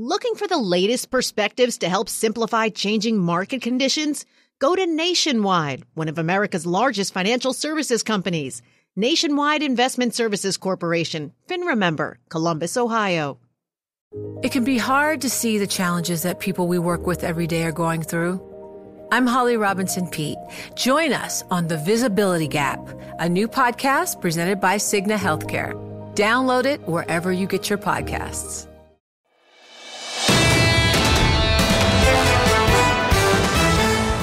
Looking for the latest perspectives to help simplify changing market conditions? Go to Nationwide, one of America's largest financial services companies. Nationwide Investment Services Corporation, FINRA member, Columbus, Ohio. It can be hard to see the challenges that people we work with every day are going through. I'm Holly Robinson Peete. Join us on The Visibility Gap, a new podcast presented by Cigna Healthcare. Download it wherever you get your podcasts.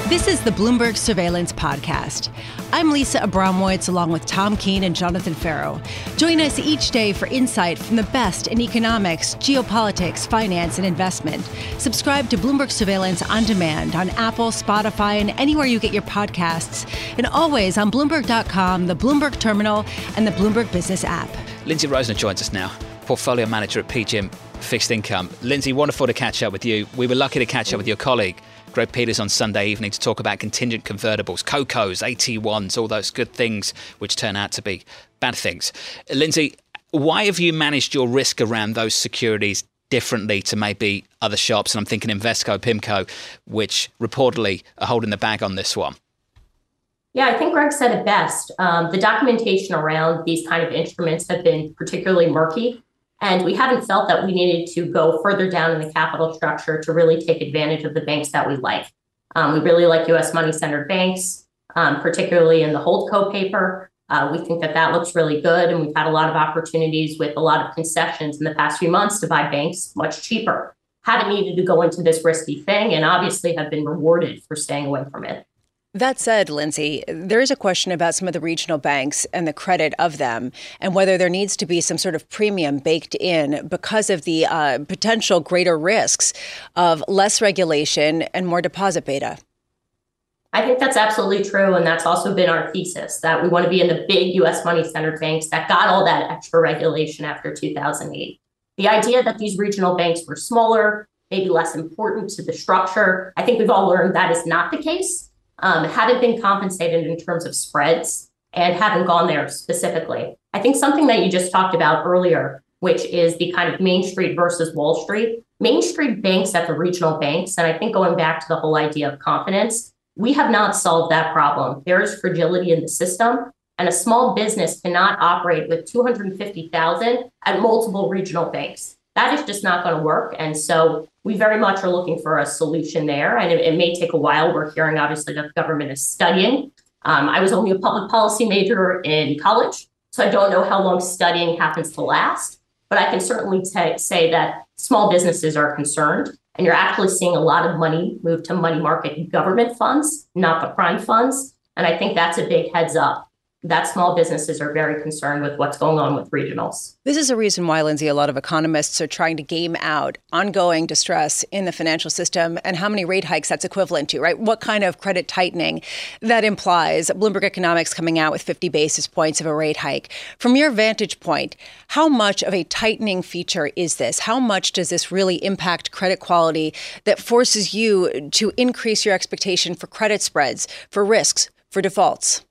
This is the Bloomberg Surveillance Podcast. I'm Lisa Abramowicz along with Tom Keene and Jonathan Ferro. Join us each day for insight from the best in economics, geopolitics, finance, and investment. Subscribe to Bloomberg Surveillance on demand on Apple, Spotify, and anywhere you get your podcasts, and always on Bloomberg.com, the Bloomberg Terminal, and the Bloomberg Business app. Lindsay Rosner joins us now, portfolio manager at PGIM Fixed Income. Lindsay, wonderful to catch up with you. We were lucky to catch up with your colleague. Greg Peters on Sunday evening to talk about contingent convertibles, COCOs, AT1s, all those good things which turn out to be bad things. Lindsay, why have you managed your risk around those securities differently to maybe other shops? And I'm thinking Invesco, PIMCO, which reportedly are holding the bag on this one. Yeah, I think Greg said it best. Um, the documentation around these kind of instruments have been particularly murky. And we haven't felt that we needed to go further down in the capital structure to really take advantage of the banks that we like. Um, we really like US money centered banks, um, particularly in the Holdco paper. Uh, we think that that looks really good. And we've had a lot of opportunities with a lot of concessions in the past few months to buy banks much cheaper. Haven't needed to go into this risky thing and obviously have been rewarded for staying away from it. That said, Lindsay, there is a question about some of the regional banks and the credit of them, and whether there needs to be some sort of premium baked in because of the uh, potential greater risks of less regulation and more deposit beta. I think that's absolutely true. And that's also been our thesis that we want to be in the big US money centered banks that got all that extra regulation after 2008. The idea that these regional banks were smaller, maybe less important to the structure, I think we've all learned that is not the case um, haven't been compensated in terms of spreads and haven't gone there specifically. I think something that you just talked about earlier, which is the kind of Main Street versus Wall Street. Main Street banks at the regional banks, and I think going back to the whole idea of confidence, we have not solved that problem. There is fragility in the system, and a small business cannot operate with 250,000 at multiple regional banks. That is just not going to work. And so we very much are looking for a solution there. And it, it may take a while. We're hearing, obviously, that the government is studying. Um, I was only a public policy major in college, so I don't know how long studying happens to last. But I can certainly t- say that small businesses are concerned. And you're actually seeing a lot of money move to money market government funds, not the prime funds. And I think that's a big heads up that small businesses are very concerned with what's going on with regionals. This is a reason why, Lindsay, a lot of economists are trying to game out ongoing distress in the financial system and how many rate hikes that's equivalent to, right? What kind of credit tightening that implies. Bloomberg Economics coming out with 50 basis points of a rate hike. From your vantage point, how much of a tightening feature is this? How much does this really impact credit quality that forces you to increase your expectation for credit spreads, for risks, for defaults?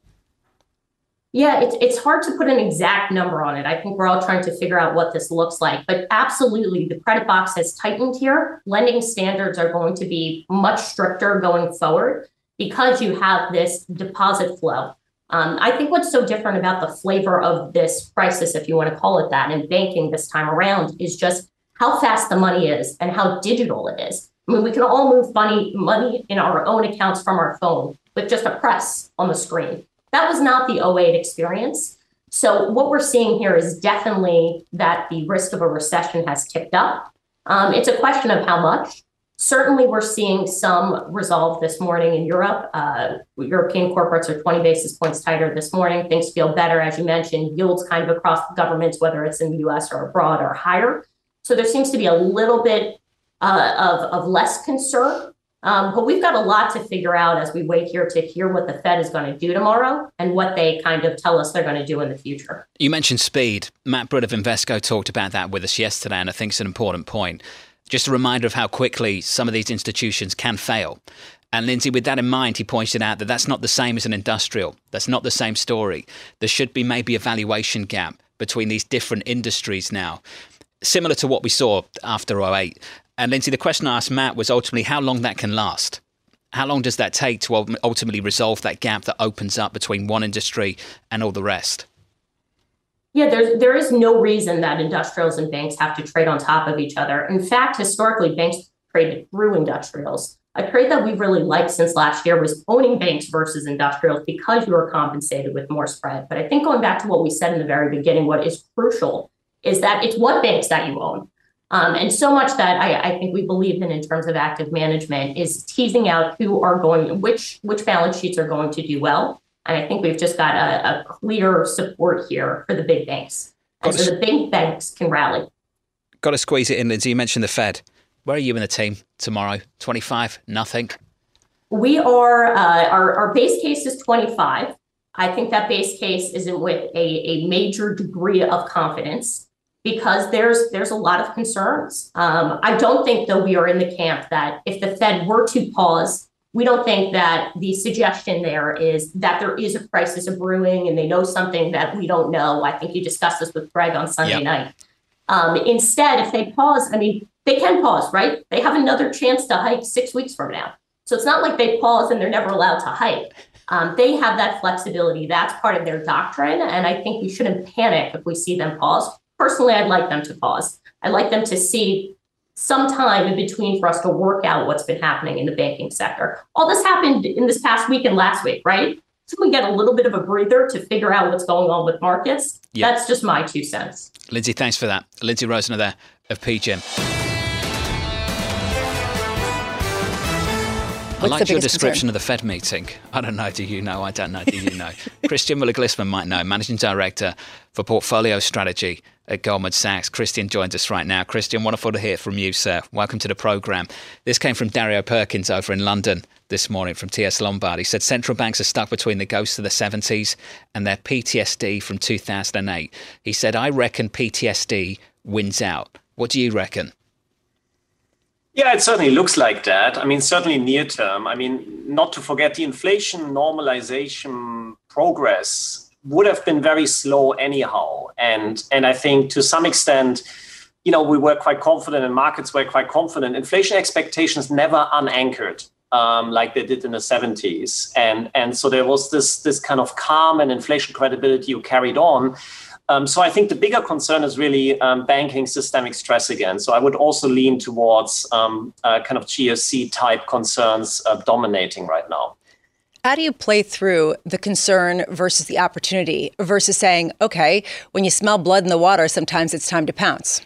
Yeah, it's, it's hard to put an exact number on it. I think we're all trying to figure out what this looks like. But absolutely, the credit box has tightened here. Lending standards are going to be much stricter going forward because you have this deposit flow. Um, I think what's so different about the flavor of this crisis, if you want to call it that, in banking this time around is just how fast the money is and how digital it is. I mean, we can all move money, money in our own accounts from our phone with just a press on the screen. That was not the 08 experience. So what we're seeing here is definitely that the risk of a recession has ticked up. Um, it's a question of how much. Certainly, we're seeing some resolve this morning in Europe. Uh, European corporates are 20 basis points tighter this morning. Things feel better, as you mentioned. Yields kind of across governments, whether it's in the US or abroad, are higher. So there seems to be a little bit uh, of, of less concern um, but we've got a lot to figure out as we wait here to hear what the Fed is going to do tomorrow and what they kind of tell us they're going to do in the future. You mentioned speed. Matt Brill of Invesco talked about that with us yesterday, and I think it's an important point. Just a reminder of how quickly some of these institutions can fail. And Lindsay, with that in mind, he pointed out that that's not the same as an industrial. That's not the same story. There should be maybe a valuation gap between these different industries now similar to what we saw after 08. And Lindsay, the question I asked Matt was ultimately how long that can last. How long does that take to ultimately resolve that gap that opens up between one industry and all the rest? Yeah, there's there is no reason that industrials and banks have to trade on top of each other. In fact, historically, banks traded through industrials. A trade that we've really liked since last year was owning banks versus industrials because you are compensated with more spread. But I think going back to what we said in the very beginning, what is crucial is that it's what banks that you own. Um, and so much that I, I, think we believe in in terms of active management is teasing out who are going, which which balance sheets are going to do well, and I think we've just got a, a clear support here for the big banks. And so the big banks can rally. Got to squeeze it in, Lindsay. You mentioned the Fed. Where are you in the team tomorrow? 25, nothing? We are, uh, our, our base case is 25. I think that base case isn't with a, a major degree of confidence because there's there's a lot of concerns. Um, I don't think though we are in the camp that if the Fed were to pause we don't think that the suggestion there is that there is a crisis of brewing and they know something that we don't know. I think you discussed this with Greg on Sunday yep. night. Um, instead, if they pause, I mean, they can pause, right? They have another chance to hike six weeks from now. So it's not like they pause and they're never allowed to hike. Um, they have that flexibility. That's part of their doctrine. And I think we shouldn't panic if we see them pause. Personally, I'd like them to pause. I'd like them to see some time in between for us to work out what's been happening in the banking sector. All this happened in this past week and last week, right? So we get a little bit of a breather to figure out what's going on with markets. Yep. That's just my two cents. Lindsay, thanks for that. Lindsay Rosner there of PGIM. I liked your description concern? of the Fed meeting. I don't know. Do you know? I don't know. Do you know? Christian Mueller Glissmann might know, Managing Director for Portfolio Strategy at Goldman Sachs. Christian joins us right now. Christian, wonderful to hear from you, sir. Welcome to the program. This came from Dario Perkins over in London this morning from TS Lombard. He said central banks are stuck between the ghosts of the 70s and their PTSD from 2008. He said, I reckon PTSD wins out. What do you reckon? Yeah, it certainly looks like that. I mean, certainly near term. I mean, not to forget the inflation normalization progress would have been very slow anyhow. And and I think to some extent, you know, we were quite confident and markets were quite confident. Inflation expectations never unanchored um, like they did in the 70s. And and so there was this this kind of calm and inflation credibility you carried on. Um, so I think the bigger concern is really um, banking systemic stress again. So I would also lean towards um, uh, kind of GFC type concerns uh, dominating right now. How do you play through the concern versus the opportunity versus saying, okay, when you smell blood in the water, sometimes it's time to pounce?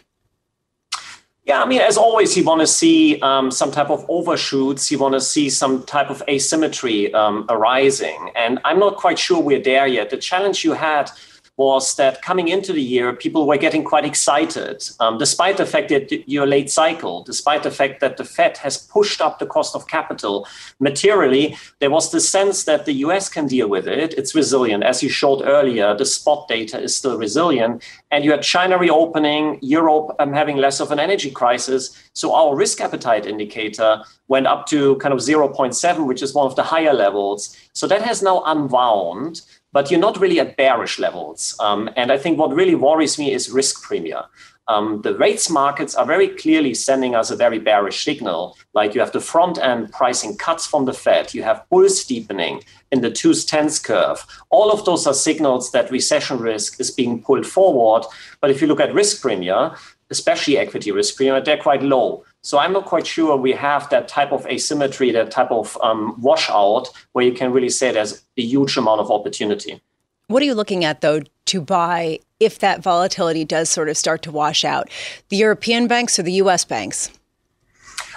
Yeah, I mean, as always, you want to see um, some type of overshoots. You want to see some type of asymmetry um, arising. And I'm not quite sure we're there yet. The challenge you had was that coming into the year, people were getting quite excited, um, despite the fact that you're late cycle, despite the fact that the Fed has pushed up the cost of capital materially. There was the sense that the US can deal with it. It's resilient. As you showed earlier, the spot data is still resilient. And you had China reopening, Europe um, having less of an energy crisis. So our risk appetite indicator went up to kind of 0.7, which is one of the higher levels. So that has now unwound but you're not really at bearish levels. Um, and I think what really worries me is risk premia. Um, the rates markets are very clearly sending us a very bearish signal. Like you have the front end pricing cuts from the Fed, you have bull steepening in the two tens curve. All of those are signals that recession risk is being pulled forward. But if you look at risk premia, especially equity risk premia, they're quite low. So I'm not quite sure we have that type of asymmetry, that type of um, washout where you can really say there's a huge amount of opportunity. What are you looking at though to buy if that volatility does sort of start to wash out? The European banks or the US banks?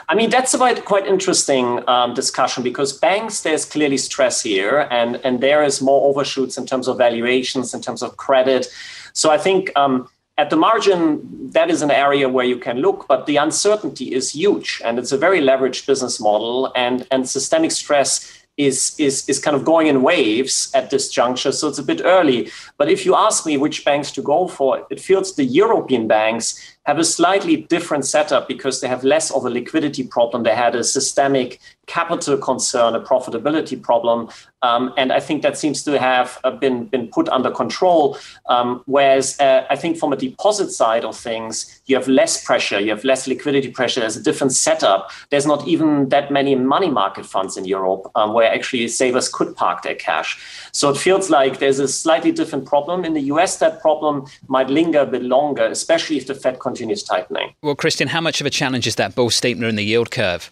I mean, that's a quite, quite interesting um, discussion because banks, there's clearly stress here, and, and there is more overshoots in terms of valuations, in terms of credit. So I think um, at the margin, that is an area where you can look, but the uncertainty is huge, and it's a very leveraged business model, and and systemic stress is is is kind of going in waves at this juncture. So it's a bit early. But if you ask me which banks to go for, it feels the European banks have a slightly different setup because they have less of a liquidity problem. They had a systemic capital concern, a profitability problem, um, and I think that seems to have uh, been been put under control. Um, whereas uh, I think from a deposit side of things, you have less pressure, you have less liquidity pressure. There's a different setup. There's not even that many money market funds in Europe um, where actually savers could park their cash. So it feels like there's a slightly different problem in the U.S. That problem might linger a bit longer, especially if the Fed continues tightening. Well, Christian, how much of a challenge is that bull steepener in the yield curve?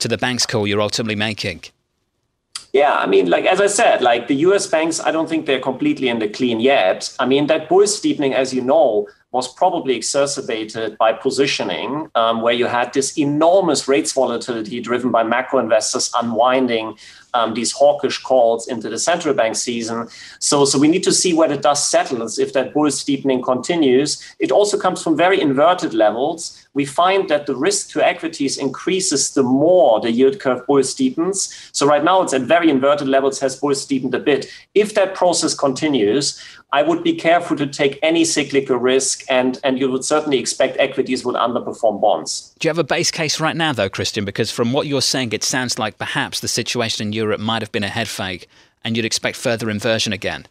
to the bank's call you're ultimately making? Yeah, I mean, like as I said, like the US banks, I don't think they're completely in the clean yet. I mean, that bull steepening, as you know, was probably exacerbated by positioning, um, where you had this enormous rates volatility driven by macro investors unwinding um, these hawkish calls into the central bank season. So, so we need to see where the dust settles if that bull steepening continues. It also comes from very inverted levels. We find that the risk to equities increases the more the yield curve bull steepens. So right now it's at very inverted levels, has bull steepened a bit. If that process continues, I would be careful to take any cyclical risk, and, and you would certainly expect equities would underperform bonds. Do you have a base case right now, though, Christian? Because from what you're saying, it sounds like perhaps the situation in Europe might have been a head fake, and you'd expect further inversion again.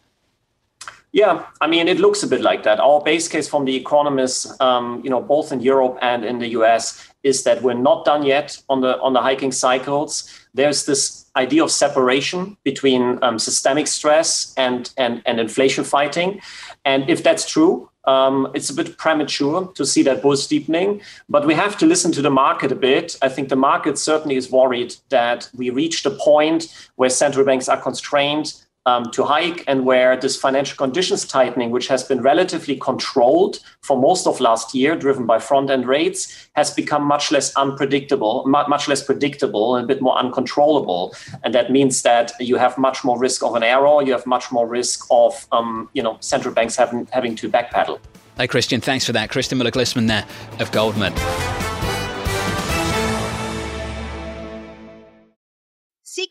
Yeah, I mean, it looks a bit like that. Our base case from the economists, um, you know, both in Europe and in the US, is that we're not done yet on the on the hiking cycles. There's this idea of separation between um, systemic stress and, and and inflation fighting, and if that's true, um, it's a bit premature to see that bull steepening. But we have to listen to the market a bit. I think the market certainly is worried that we reached a point where central banks are constrained um, to hike and where this financial conditions tightening, which has been relatively controlled for most of last year, driven by front end rates, has become much less unpredictable, much less predictable, and a bit more uncontrollable. And that means that you have much more risk of an error. You have much more risk of, um, you know, central banks having having to backpedal. Hey, Christian, thanks for that. Christian Mueller Glissmann there of Goldman.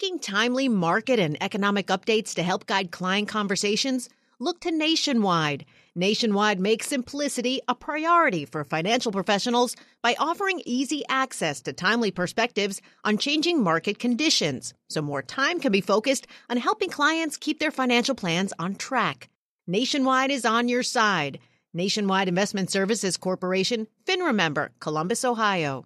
Seeking timely market and economic updates to help guide client conversations? Look to Nationwide. Nationwide makes simplicity a priority for financial professionals by offering easy access to timely perspectives on changing market conditions, so more time can be focused on helping clients keep their financial plans on track. Nationwide is on your side. Nationwide Investment Services Corporation, FINRA member, Columbus, Ohio.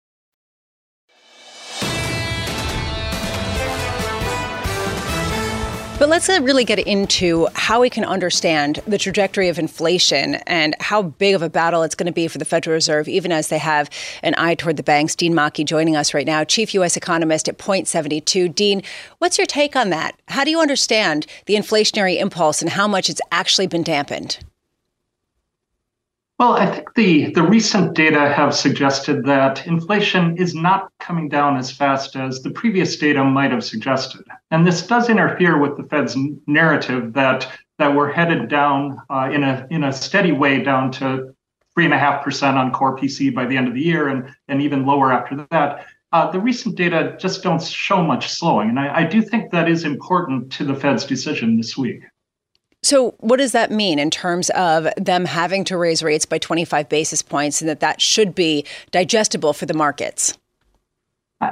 But let's uh, really get into how we can understand the trajectory of inflation and how big of a battle it's going to be for the Federal Reserve, even as they have an eye toward the banks. Dean Maki joining us right now, chief U.S. economist at Point 72. Dean, what's your take on that? How do you understand the inflationary impulse and how much it's actually been dampened? Well, I think the, the recent data have suggested that inflation is not coming down as fast as the previous data might have suggested. And this does interfere with the Fed's narrative that, that we're headed down uh, in, a, in a steady way down to 3.5% on core PCE by the end of the year and, and even lower after that. Uh, the recent data just don't show much slowing. And I, I do think that is important to the Fed's decision this week. So, what does that mean in terms of them having to raise rates by 25 basis points and that that should be digestible for the markets?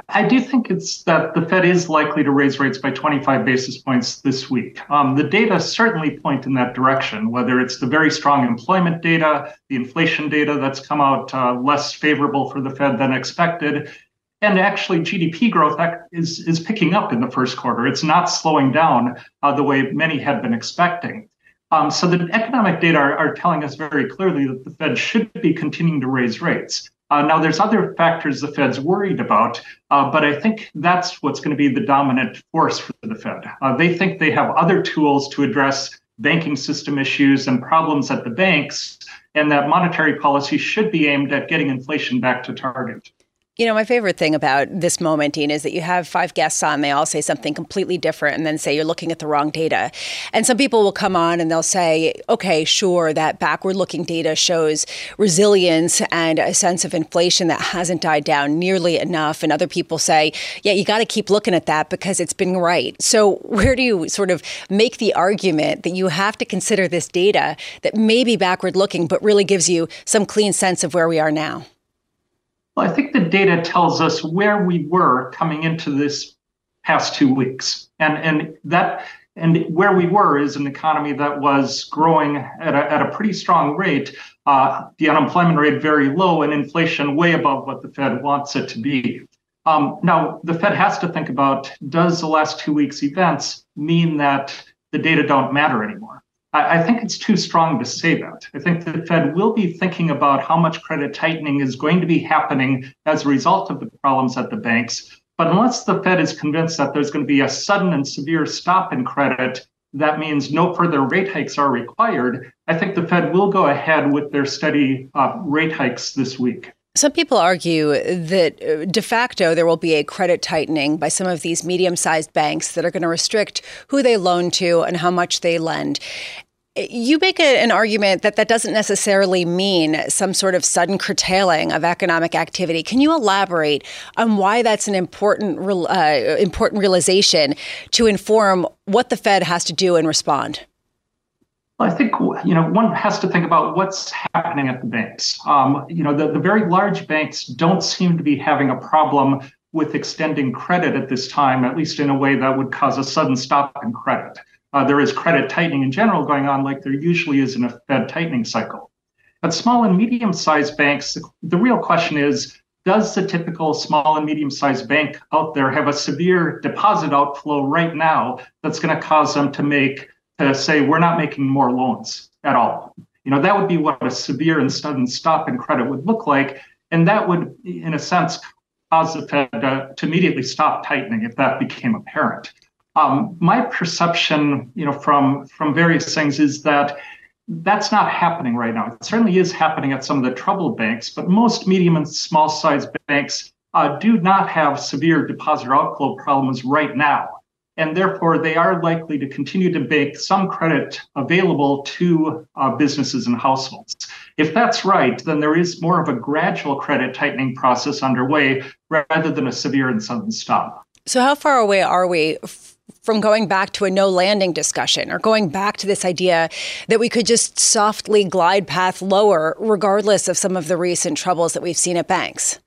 I do think it's that the Fed is likely to raise rates by 25 basis points this week. Um, the data certainly point in that direction, whether it's the very strong employment data, the inflation data that's come out uh, less favorable for the Fed than expected. And actually, GDP growth is, is picking up in the first quarter. It's not slowing down uh, the way many had been expecting. Um, so the economic data are, are telling us very clearly that the Fed should be continuing to raise rates. Uh, now, there's other factors the Fed's worried about, uh, but I think that's what's going to be the dominant force for the Fed. Uh, they think they have other tools to address banking system issues and problems at the banks, and that monetary policy should be aimed at getting inflation back to target. You know, my favorite thing about this moment, Dean, is that you have five guests on. They all say something completely different and then say you're looking at the wrong data. And some people will come on and they'll say, okay, sure, that backward looking data shows resilience and a sense of inflation that hasn't died down nearly enough. And other people say, yeah, you got to keep looking at that because it's been right. So, where do you sort of make the argument that you have to consider this data that may be backward looking, but really gives you some clean sense of where we are now? Well, I think the data tells us where we were coming into this past two weeks. And, and that and where we were is an economy that was growing at a, at a pretty strong rate, uh, the unemployment rate very low, and inflation way above what the Fed wants it to be. Um, now, the Fed has to think about does the last two weeks' events mean that the data don't matter anymore? I, think it's too strong to say that. I think the Fed will be thinking about how much credit tightening is going to be happening as a result of the problems at the banks. But unless the Fed is convinced that there's going to be a sudden and severe stop in credit, that means no further rate hikes are required. I think the Fed will go ahead with their steady uh, rate hikes this week. Some people argue that uh, de facto there will be a credit tightening by some of these medium sized banks that are going to restrict who they loan to and how much they lend. You make a, an argument that that doesn't necessarily mean some sort of sudden curtailing of economic activity. Can you elaborate on why that's an important uh, important realization to inform what the Fed has to do and respond? I think you know one has to think about what's happening at the banks. Um, you know, the, the very large banks don't seem to be having a problem with extending credit at this time, at least in a way that would cause a sudden stop in credit. Uh, there is credit tightening in general going on, like there usually is in a Fed tightening cycle. But small and medium sized banks, the real question is does the typical small and medium sized bank out there have a severe deposit outflow right now that's going to cause them to make to say we're not making more loans at all. You know, that would be what a severe and sudden stop in credit would look like. And that would, in a sense, cause the Fed to, to immediately stop tightening if that became apparent. Um, my perception, you know, from from various things is that that's not happening right now. It certainly is happening at some of the troubled banks, but most medium and small sized banks uh, do not have severe deposit outflow problems right now and therefore they are likely to continue to make some credit available to uh, businesses and households. If that's right, then there is more of a gradual credit tightening process underway rather than a severe and sudden stop. So, how far away are we? from going back to a no landing discussion or going back to this idea that we could just softly glide path lower, regardless of some of the recent troubles that we've seen at banks?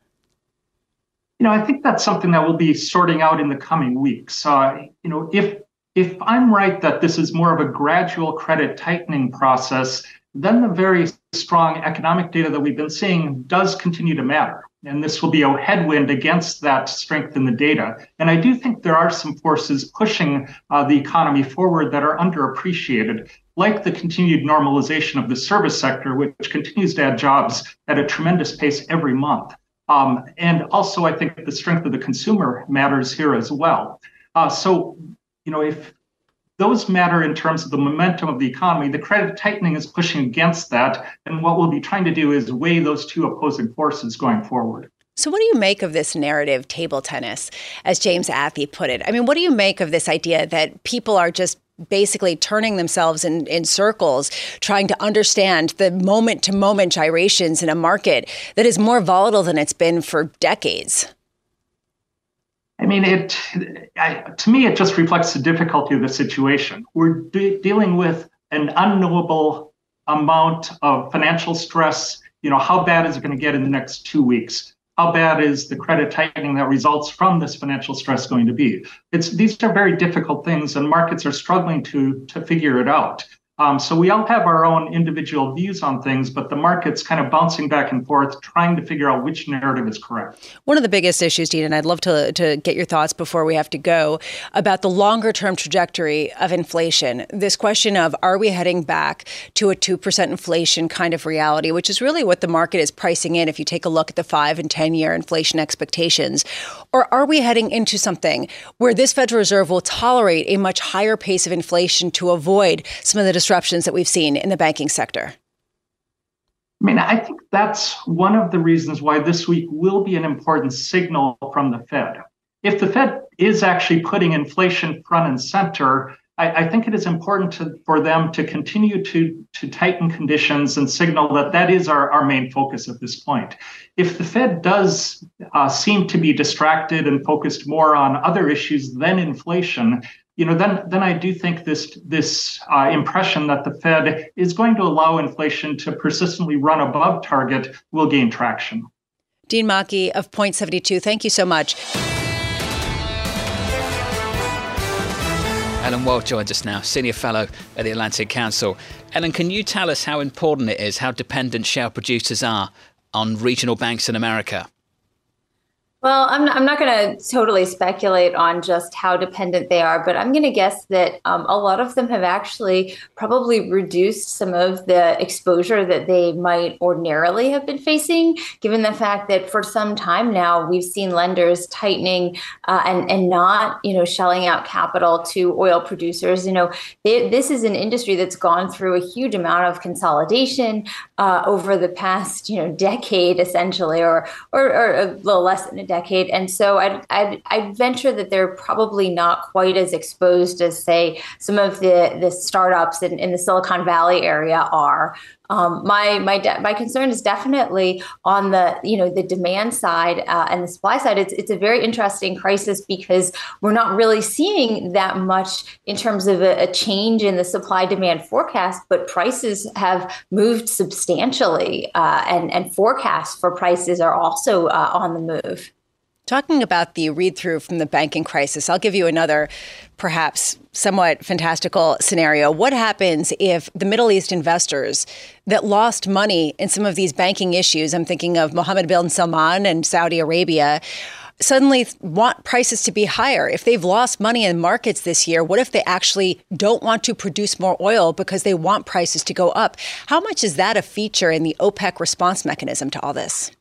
You know, I think that's something that we'll be sorting out in the coming weeks. Uh, you know, if if I'm right that this is more of a gradual credit tightening process, then the very strong economic data that we've been seeing does continue to matter. And this will be a headwind against that strength in the data. And I do think there are some forces pushing uh, the economy forward that are underappreciated, like the continued normalization of the service sector, which continues to add jobs at a tremendous pace every month. Um, and also, I think the strength of the consumer matters here as well. Uh, so, you know, if those matter in terms of the momentum of the economy, the credit tightening is pushing against that. And what we'll be trying to do is weigh those two opposing forces going forward. So, what do you make of this narrative table tennis, as James Athey put it? I mean, what do you make of this idea that people are just basically turning themselves in, in circles, trying to understand the moment to moment gyrations in a market that is more volatile than it's been for decades. I mean, it I, to me, it just reflects the difficulty of the situation. We're de- dealing with an unknowable amount of financial stress. You know, how bad is it going to get in the next two weeks? How bad is the credit tightening that results from this financial stress going to be? It's these are very difficult things, and markets are struggling to to figure it out. Um, so we all have our own individual views on things, but the market's kind of bouncing back and forth, trying to figure out which narrative is correct. One of the biggest issues, Dean, and I'd love to, to get your thoughts before we have to go about the longer term trajectory of inflation. This question of are we heading back to a 2% inflation kind of reality, which is really what the market is pricing in if you take a look at the five and 10 year inflation expectations? Or are we heading into something where this Federal Reserve will tolerate a much higher pace of inflation to avoid some of the disruptions that we've seen in the banking sector? I mean, I think that's one of the reasons why this week will be an important signal from the Fed. If the Fed is actually putting inflation front and center, I, I think it is important to, for them to continue to, to tighten conditions and signal that that is our, our main focus at this point. If the Fed does uh, seem to be distracted and focused more on other issues than inflation, you know, then then I do think this this uh, impression that the Fed is going to allow inflation to persistently run above target will gain traction. Dean Maki of Point Seventy Two, thank you so much. Ellen Wald joins us now, Senior Fellow at the Atlantic Council. Ellen, can you tell us how important it is, how dependent shale producers are on regional banks in America? Well, I'm not, I'm not going to totally speculate on just how dependent they are, but I'm going to guess that um, a lot of them have actually probably reduced some of the exposure that they might ordinarily have been facing, given the fact that for some time now we've seen lenders tightening uh, and and not you know shelling out capital to oil producers. You know, they, this is an industry that's gone through a huge amount of consolidation uh, over the past you know decade, essentially, or, or or a little less than a decade. And so I'd, I'd, I'd, venture that they're probably not quite as exposed as, say, some of the, the startups in, in the Silicon Valley area are. Um, my my de- my concern is definitely on the you know the demand side uh, and the supply side. It's it's a very interesting crisis because we're not really seeing that much in terms of a, a change in the supply demand forecast, but prices have moved substantially, uh, and and forecasts for prices are also uh, on the move. Talking about the read through from the banking crisis, I'll give you another perhaps somewhat fantastical scenario. What happens if the Middle East investors that lost money in some of these banking issues, I'm thinking of Mohammed bin Salman and Saudi Arabia, suddenly want prices to be higher? If they've lost money in markets this year, what if they actually don't want to produce more oil because they want prices to go up? How much is that a feature in the OPEC response mechanism to all this?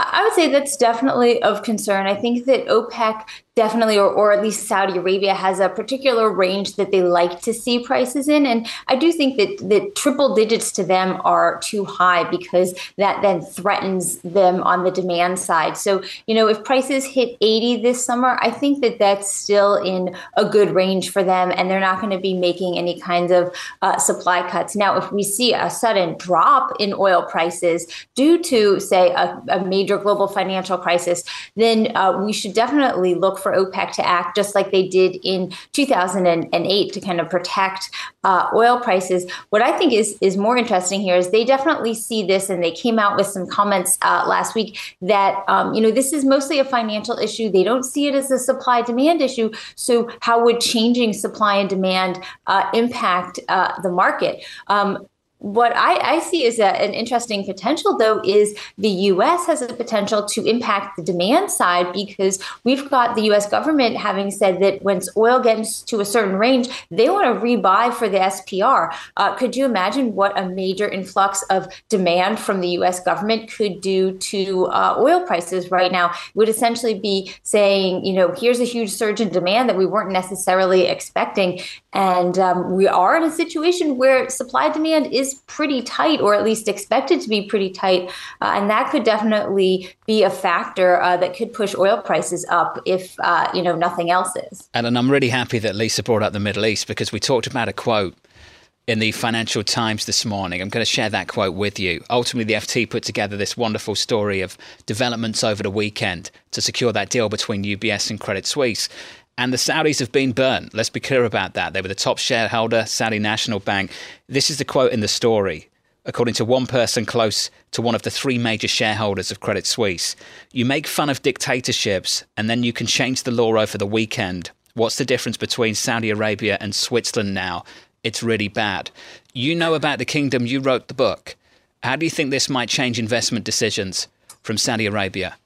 I would say that's definitely of concern. I think that OPEC definitely, or, or at least Saudi Arabia, has a particular range that they like to see prices in. And I do think that, that triple digits to them are too high because that then threatens them on the demand side. So, you know, if prices hit 80 this summer, I think that that's still in a good range for them and they're not going to be making any kinds of uh, supply cuts. Now, if we see a sudden drop in oil prices due to, say, a, a major global financial crisis, then uh, we should definitely look for for OPEC to act just like they did in 2008 to kind of protect uh, oil prices. What I think is is more interesting here is they definitely see this, and they came out with some comments uh, last week that um, you know this is mostly a financial issue. They don't see it as a supply demand issue. So how would changing supply and demand uh, impact uh, the market? Um, what I, I, see is a, an interesting potential, though, is the U.S. has a potential to impact the demand side because we've got the U.S. government having said that once oil gets to a certain range, they want to rebuy for the SPR. Uh, could you imagine what a major influx of demand from the U.S. government could do to uh, oil prices right now? It would essentially be saying, you know, here's a huge surge in demand that we weren't necessarily expecting, and um, we are in a situation where supply demand is pretty tight, or at least expected to be pretty tight. Uh, and that could definitely be a factor uh, that could push oil prices up if, uh, you know, nothing else is. And I'm really happy that Lisa brought up the Middle East because we talked about a quote in the Financial Times this morning. I'm going to share that quote with you. Ultimately, the FT put together this wonderful story of developments over the weekend to secure that deal between UBS and Credit Suisse. And the Saudis have been burnt. Let's be clear about that. They were the top shareholder, Saudi National Bank. This is the quote in the story. according to one person close to one of the three major shareholders of Credit Suisse. You make fun of dictatorships and then you can change the law over the weekend. What's the difference between Saudi Arabia and Switzerland now? It's really bad. You know about the kingdom, you wrote the book. How do you think this might change investment decisions from Saudi Arabia?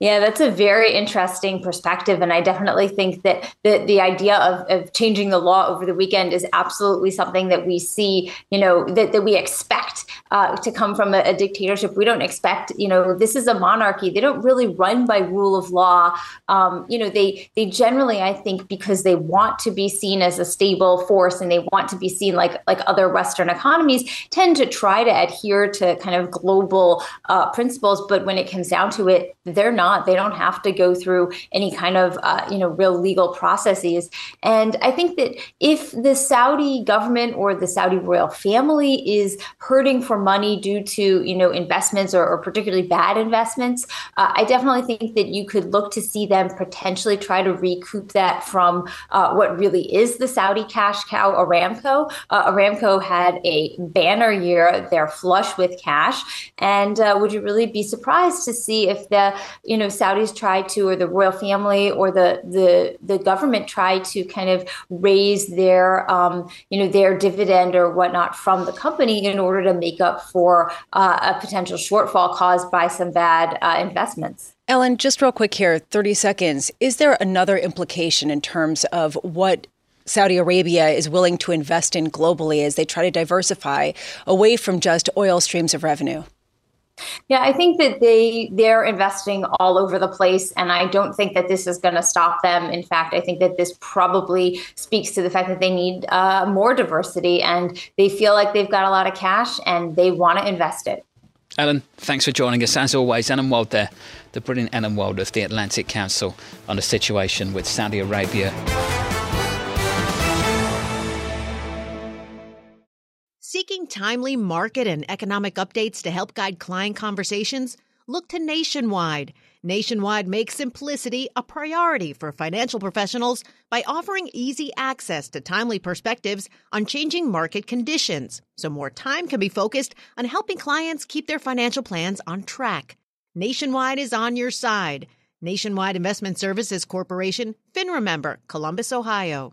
Yeah, that's a very interesting perspective. And I definitely think that the, the idea of, of changing the law over the weekend is absolutely something that we see, you know, that, that we expect uh, to come from a, a, dictatorship. We don't expect, you know, this is a monarchy. They don't really run by rule of law. Um, you know, they they generally, I think, because they want to be seen as a stable force and they want to be seen like like other Western economies, tend to try to adhere to kind of global uh, principles. But when it comes down to it, they're not not. They don't have to go through any kind of uh, you know real legal processes. And I think that if the Saudi government or the Saudi royal family is hurting for money due to you know investments or, or particularly bad investments, uh, I definitely think that you could look to see them potentially try to recoup that from uh, what really is the Saudi cash cow, Aramco. Uh, Aramco had a banner year; they're flush with cash, and uh, would you really be surprised to see if the you know Saudis try to, or the royal family, or the the the government try to kind of raise their um, you know their dividend or whatnot from the company in order to make up for uh, a potential shortfall caused by some bad uh, investments. Ellen, just real quick here, 30 seconds. Is there another implication in terms of what Saudi Arabia is willing to invest in globally as they try to diversify away from just oil streams of revenue? Yeah, I think that they they're investing all over the place, and I don't think that this is going to stop them. In fact, I think that this probably speaks to the fact that they need uh, more diversity, and they feel like they've got a lot of cash and they want to invest it. Ellen, thanks for joining us as always. Ellen Wald there, the brilliant Ellen Wald of the Atlantic Council on the situation with Saudi Arabia. Seeking timely market and economic updates to help guide client conversations? Look to Nationwide. Nationwide makes simplicity a priority for financial professionals by offering easy access to timely perspectives on changing market conditions, so more time can be focused on helping clients keep their financial plans on track. Nationwide is on your side. Nationwide Investment Services Corporation, FINRA member, Columbus, Ohio.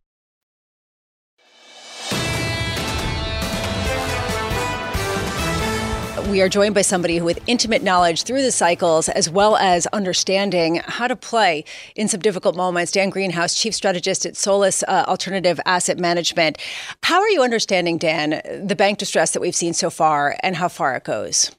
We are joined by somebody with intimate knowledge through the cycles as well as understanding how to play in some difficult moments. Dan Greenhaus, Chief Strategist at Solus uh, Alternative Asset Management. How are you understanding, Dan, the bank distress that we've seen so far and how far it goes?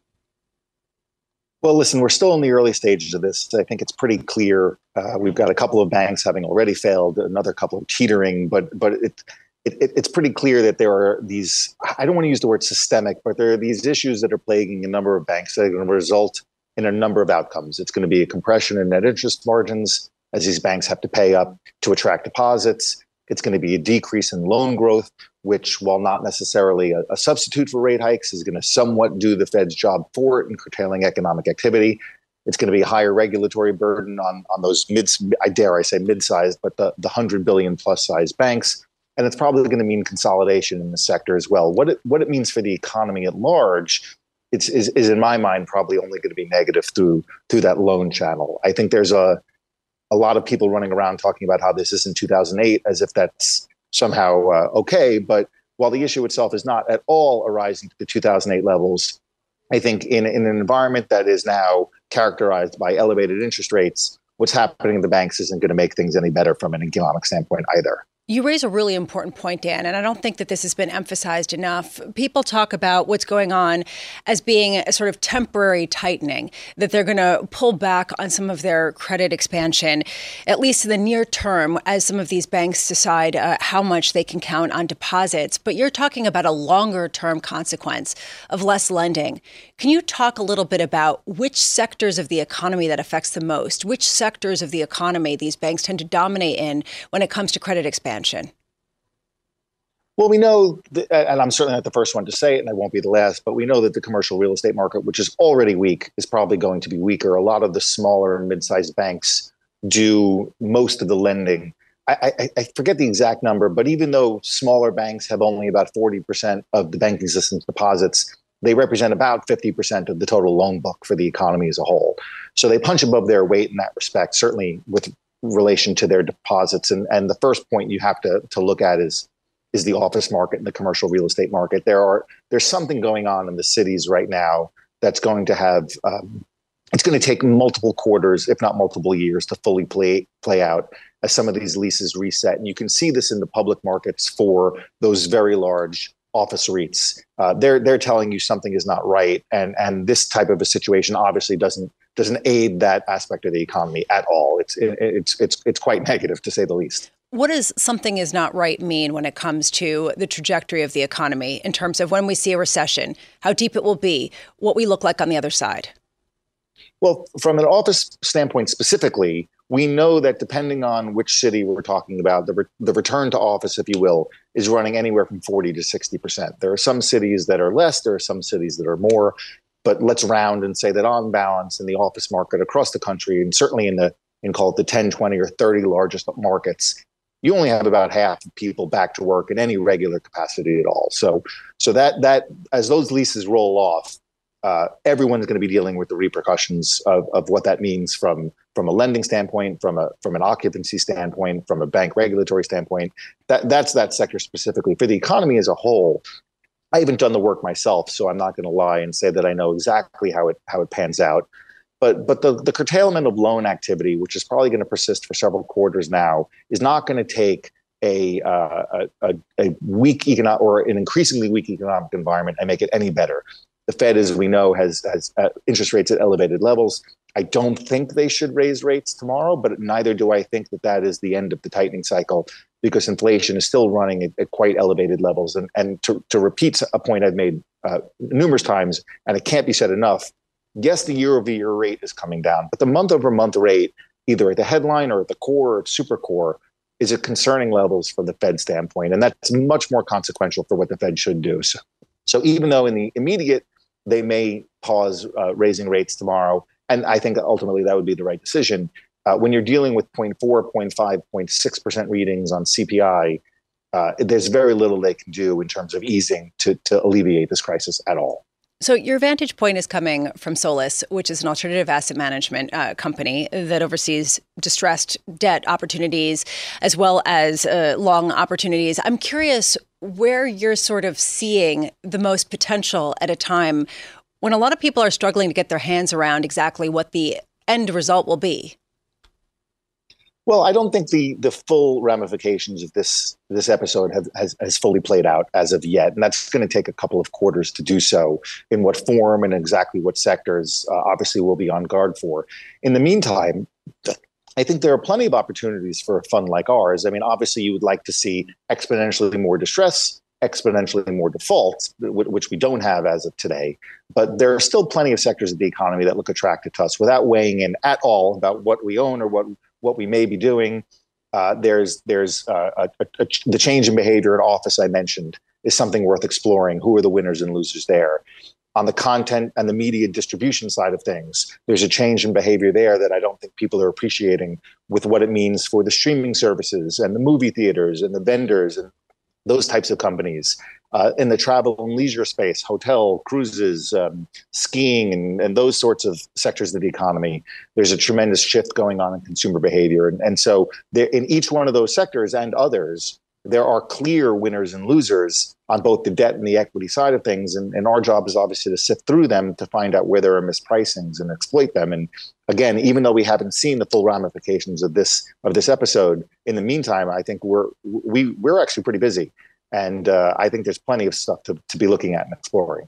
Well, listen, we're still in the early stages of this. I think it's pretty clear. Uh, we've got a couple of banks having already failed, another couple of teetering, but but it, it, it, it's pretty clear that there are these, I don't want to use the word systemic, but there are these issues that are plaguing a number of banks that are going to result in a number of outcomes. It's going to be a compression in net interest margins as these banks have to pay up to attract deposits. It's going to be a decrease in loan growth, which, while not necessarily a, a substitute for rate hikes, is going to somewhat do the Fed's job for it in curtailing economic activity. It's going to be a higher regulatory burden on, on those mid, I dare I say mid-sized, but the, the 100 billion plus size banks and it's probably going to mean consolidation in the sector as well. What it what it means for the economy at large, it's is, is in my mind probably only going to be negative through through that loan channel. I think there's a a lot of people running around talking about how this isn't 2008 as if that's somehow uh, okay, but while the issue itself is not at all arising to the 2008 levels, I think in, in an environment that is now characterized by elevated interest rates, what's happening in the banks isn't going to make things any better from an economic standpoint either. You raise a really important point, Dan, and I don't think that this has been emphasized enough. People talk about what's going on as being a sort of temporary tightening, that they're going to pull back on some of their credit expansion, at least in the near term, as some of these banks decide uh, how much they can count on deposits. But you're talking about a longer term consequence of less lending. Can you talk a little bit about which sectors of the economy that affects the most, which sectors of the economy these banks tend to dominate in when it comes to credit expansion? Well, we know, that, and I'm certainly not the first one to say it, and I won't be the last, but we know that the commercial real estate market, which is already weak, is probably going to be weaker. A lot of the smaller and mid sized banks do most of the lending. I, I, I, forget the exact number, but even though smaller banks have only about 40% of the banking system's deposits, they represent about 50% of the total loan book for the economy as a whole. So they punch above their weight in that respect, certainly with relation to their deposits. And, and the first point you have to, to look at is is the office market and the commercial real estate market. There are there's something going on in the cities right now that's going to have um, it's going to take multiple quarters, if not multiple years, to fully play play out as some of these leases reset. And you can see this in the public markets for those very large office REITs. Uh, they're they're telling you something is not right, and and this type of a situation obviously doesn't doesn't aid that aspect of the economy at all. It's it, it's it's it's quite negative to say the least. What does something is not right mean when it comes to the trajectory of the economy in terms of when we see a recession, how deep it will be, what we look like on the other side? Well, from an office standpoint specifically, we know that depending on which city we're talking about, the, re- the return to office, if you will, is running anywhere from 40 to 60%. There are some cities that are less, there are some cities that are more, but let's round and say that on balance in the office market across the country, and certainly in the in call it the 10, 20, or 30 largest markets, you only have about half of people back to work in any regular capacity at all. So, so that that as those leases roll off, uh, everyone's going to be dealing with the repercussions of, of what that means from from a lending standpoint, from a from an occupancy standpoint, from a bank regulatory standpoint. That that's that sector specifically. For the economy as a whole, I haven't done the work myself, so I'm not going to lie and say that I know exactly how it how it pans out. But but the, the curtailment of loan activity, which is probably going to persist for several quarters now, is not going to take a, uh, a, a weak economic or an increasingly weak economic environment and make it any better. The Fed, as we know, has has uh, interest rates at elevated levels. I don't think they should raise rates tomorrow, but neither do I think that that is the end of the tightening cycle because inflation is still running at, at quite elevated levels. And, and to, to repeat a point I've made uh, numerous times, and it can't be said enough, yes, the year over year rate is coming down, but the month over month rate, either at the headline or at the core or super core, is at concerning levels from the Fed standpoint. And that's much more consequential for what the Fed should do. So, so even though in the immediate they may pause uh, raising rates tomorrow. And I think ultimately that would be the right decision. Uh, when you're dealing with 0.4, 0.5, 0.6% readings on CPI, uh, there's very little they can do in terms of easing to, to alleviate this crisis at all. So, your vantage point is coming from Solus, which is an alternative asset management uh, company that oversees distressed debt opportunities as well as uh, long opportunities. I'm curious where you're sort of seeing the most potential at a time when a lot of people are struggling to get their hands around exactly what the end result will be. Well, I don't think the the full ramifications of this this episode have has, has fully played out as of yet, and that's going to take a couple of quarters to do so. In what form and exactly what sectors, uh, obviously, we'll be on guard for. In the meantime, I think there are plenty of opportunities for a fund like ours. I mean, obviously, you would like to see exponentially more distress, exponentially more defaults, which we don't have as of today. But there are still plenty of sectors of the economy that look attractive to us without weighing in at all about what we own or what what we may be doing. Uh, there's there's uh, a, a, the change in behavior at office I mentioned is something worth exploring. Who are the winners and losers there? on the content and the media distribution side of things, there's a change in behavior there that I don't think people are appreciating with what it means for the streaming services and the movie theaters and the vendors and those types of companies. Uh, in the travel and leisure space, hotel, cruises, um, skiing, and, and, those sorts of sectors of the economy, there's a tremendous shift going on in consumer behavior. And, and so, there, in each one of those sectors and others, there are clear winners and losers on both the debt and the equity side of things. And, and our job is obviously to sift through them to find out where there are mispricings and exploit them. And again, even though we haven't seen the full ramifications of this of this episode, in the meantime, I think we're we we're actually pretty busy, and uh, I think there's plenty of stuff to, to be looking at and exploring.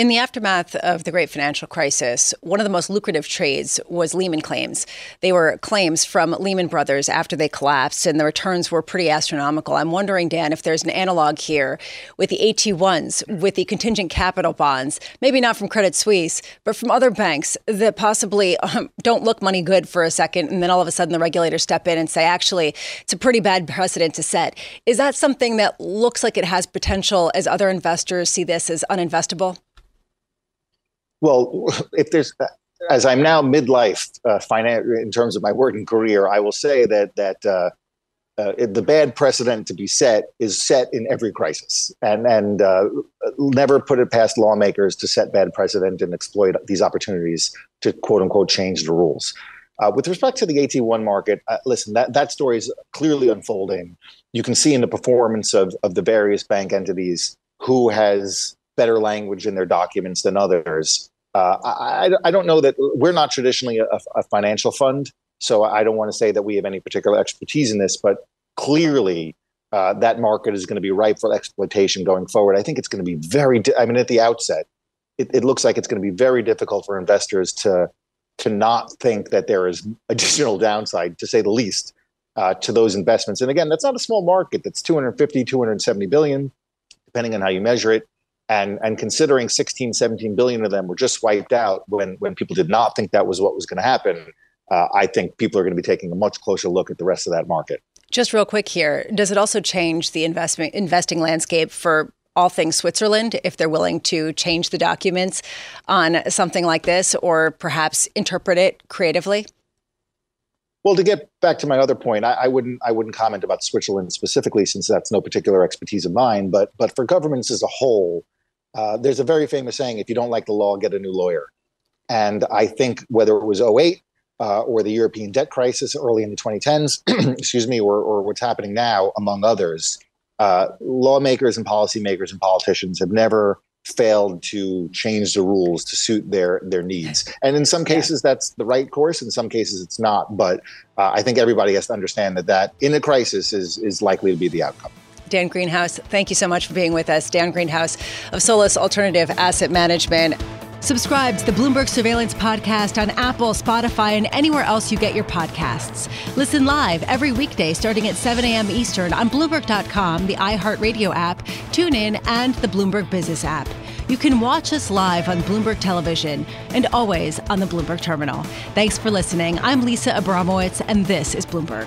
In the aftermath of the great financial crisis, one of the most lucrative trades was Lehman claims. They were claims from Lehman Brothers after they collapsed, and the returns were pretty astronomical. I'm wondering, Dan, if there's an analog here with the AT1s, with the contingent capital bonds, maybe not from Credit Suisse, but from other banks that possibly um, don't look money good for a second, and then all of a sudden the regulators step in and say, actually, it's a pretty bad precedent to set. Is that something that looks like it has potential as other investors see this as uninvestable? Well, if there's as I'm now midlife uh, finan- in terms of my working career, I will say that that uh, uh, the bad precedent to be set is set in every crisis, and and uh, never put it past lawmakers to set bad precedent and exploit these opportunities to quote unquote change the rules. Uh, with respect to the AT1 market, uh, listen, that, that story is clearly unfolding. You can see in the performance of, of the various bank entities who has better language in their documents than others. Uh, I, I, don't know that we're not traditionally a, a, financial fund, so I don't want to say that we have any particular expertise in this, but clearly uh, that market is going to be ripe for exploitation going forward. I think it's going to be very, di- I mean, at the outset, it, it looks like it's going to be very difficult for investors to to not think that there is additional downside, to say the least, uh, to those investments. And again, that's not a small market. That's 250, 270 billion, depending on how you measure it and and considering 16 17 billion of them were just wiped out when when people did not think that was what was going to happen uh, i think people are going to be taking a much closer look at the rest of that market just real quick here does it also change the investment investing landscape for all things Switzerland if they're willing to change the documents on something like this or perhaps interpret it creatively? Well, to get back to my other point, I, I, wouldn't I wouldn't comment about Switzerland specifically since that's no particular expertise of mine. But but for governments as a whole, uh, there's a very famous saying if you don't like the law, get a new lawyer. And I think whether it was 08 uh, or the European debt crisis early in the 2010s, excuse me, or, or, what's happening now, among others, uh, lawmakers and policymakers and politicians have never failed to change the rules to suit their their needs. And in some cases, yeah. that's the right course. In some cases, it's not. But uh, I think everybody has to understand that that in a crisis is is likely to be the outcome. Dan Greenhaus, thank you so much for being with us. Dan Greenhaus of Solus Alternative Asset Management. Subscribe to the Bloomberg Surveillance Podcast on Apple, Spotify, and anywhere else you get your podcasts. Listen live every weekday starting at 7 a.m. Eastern on Bloomberg.com, the iHeartRadio app, TuneIn, and the Bloomberg Business app. You can watch us live on Bloomberg Television and always on the Bloomberg Terminal. Thanks for listening. I'm Lisa Abramowicz, and this is Bloomberg.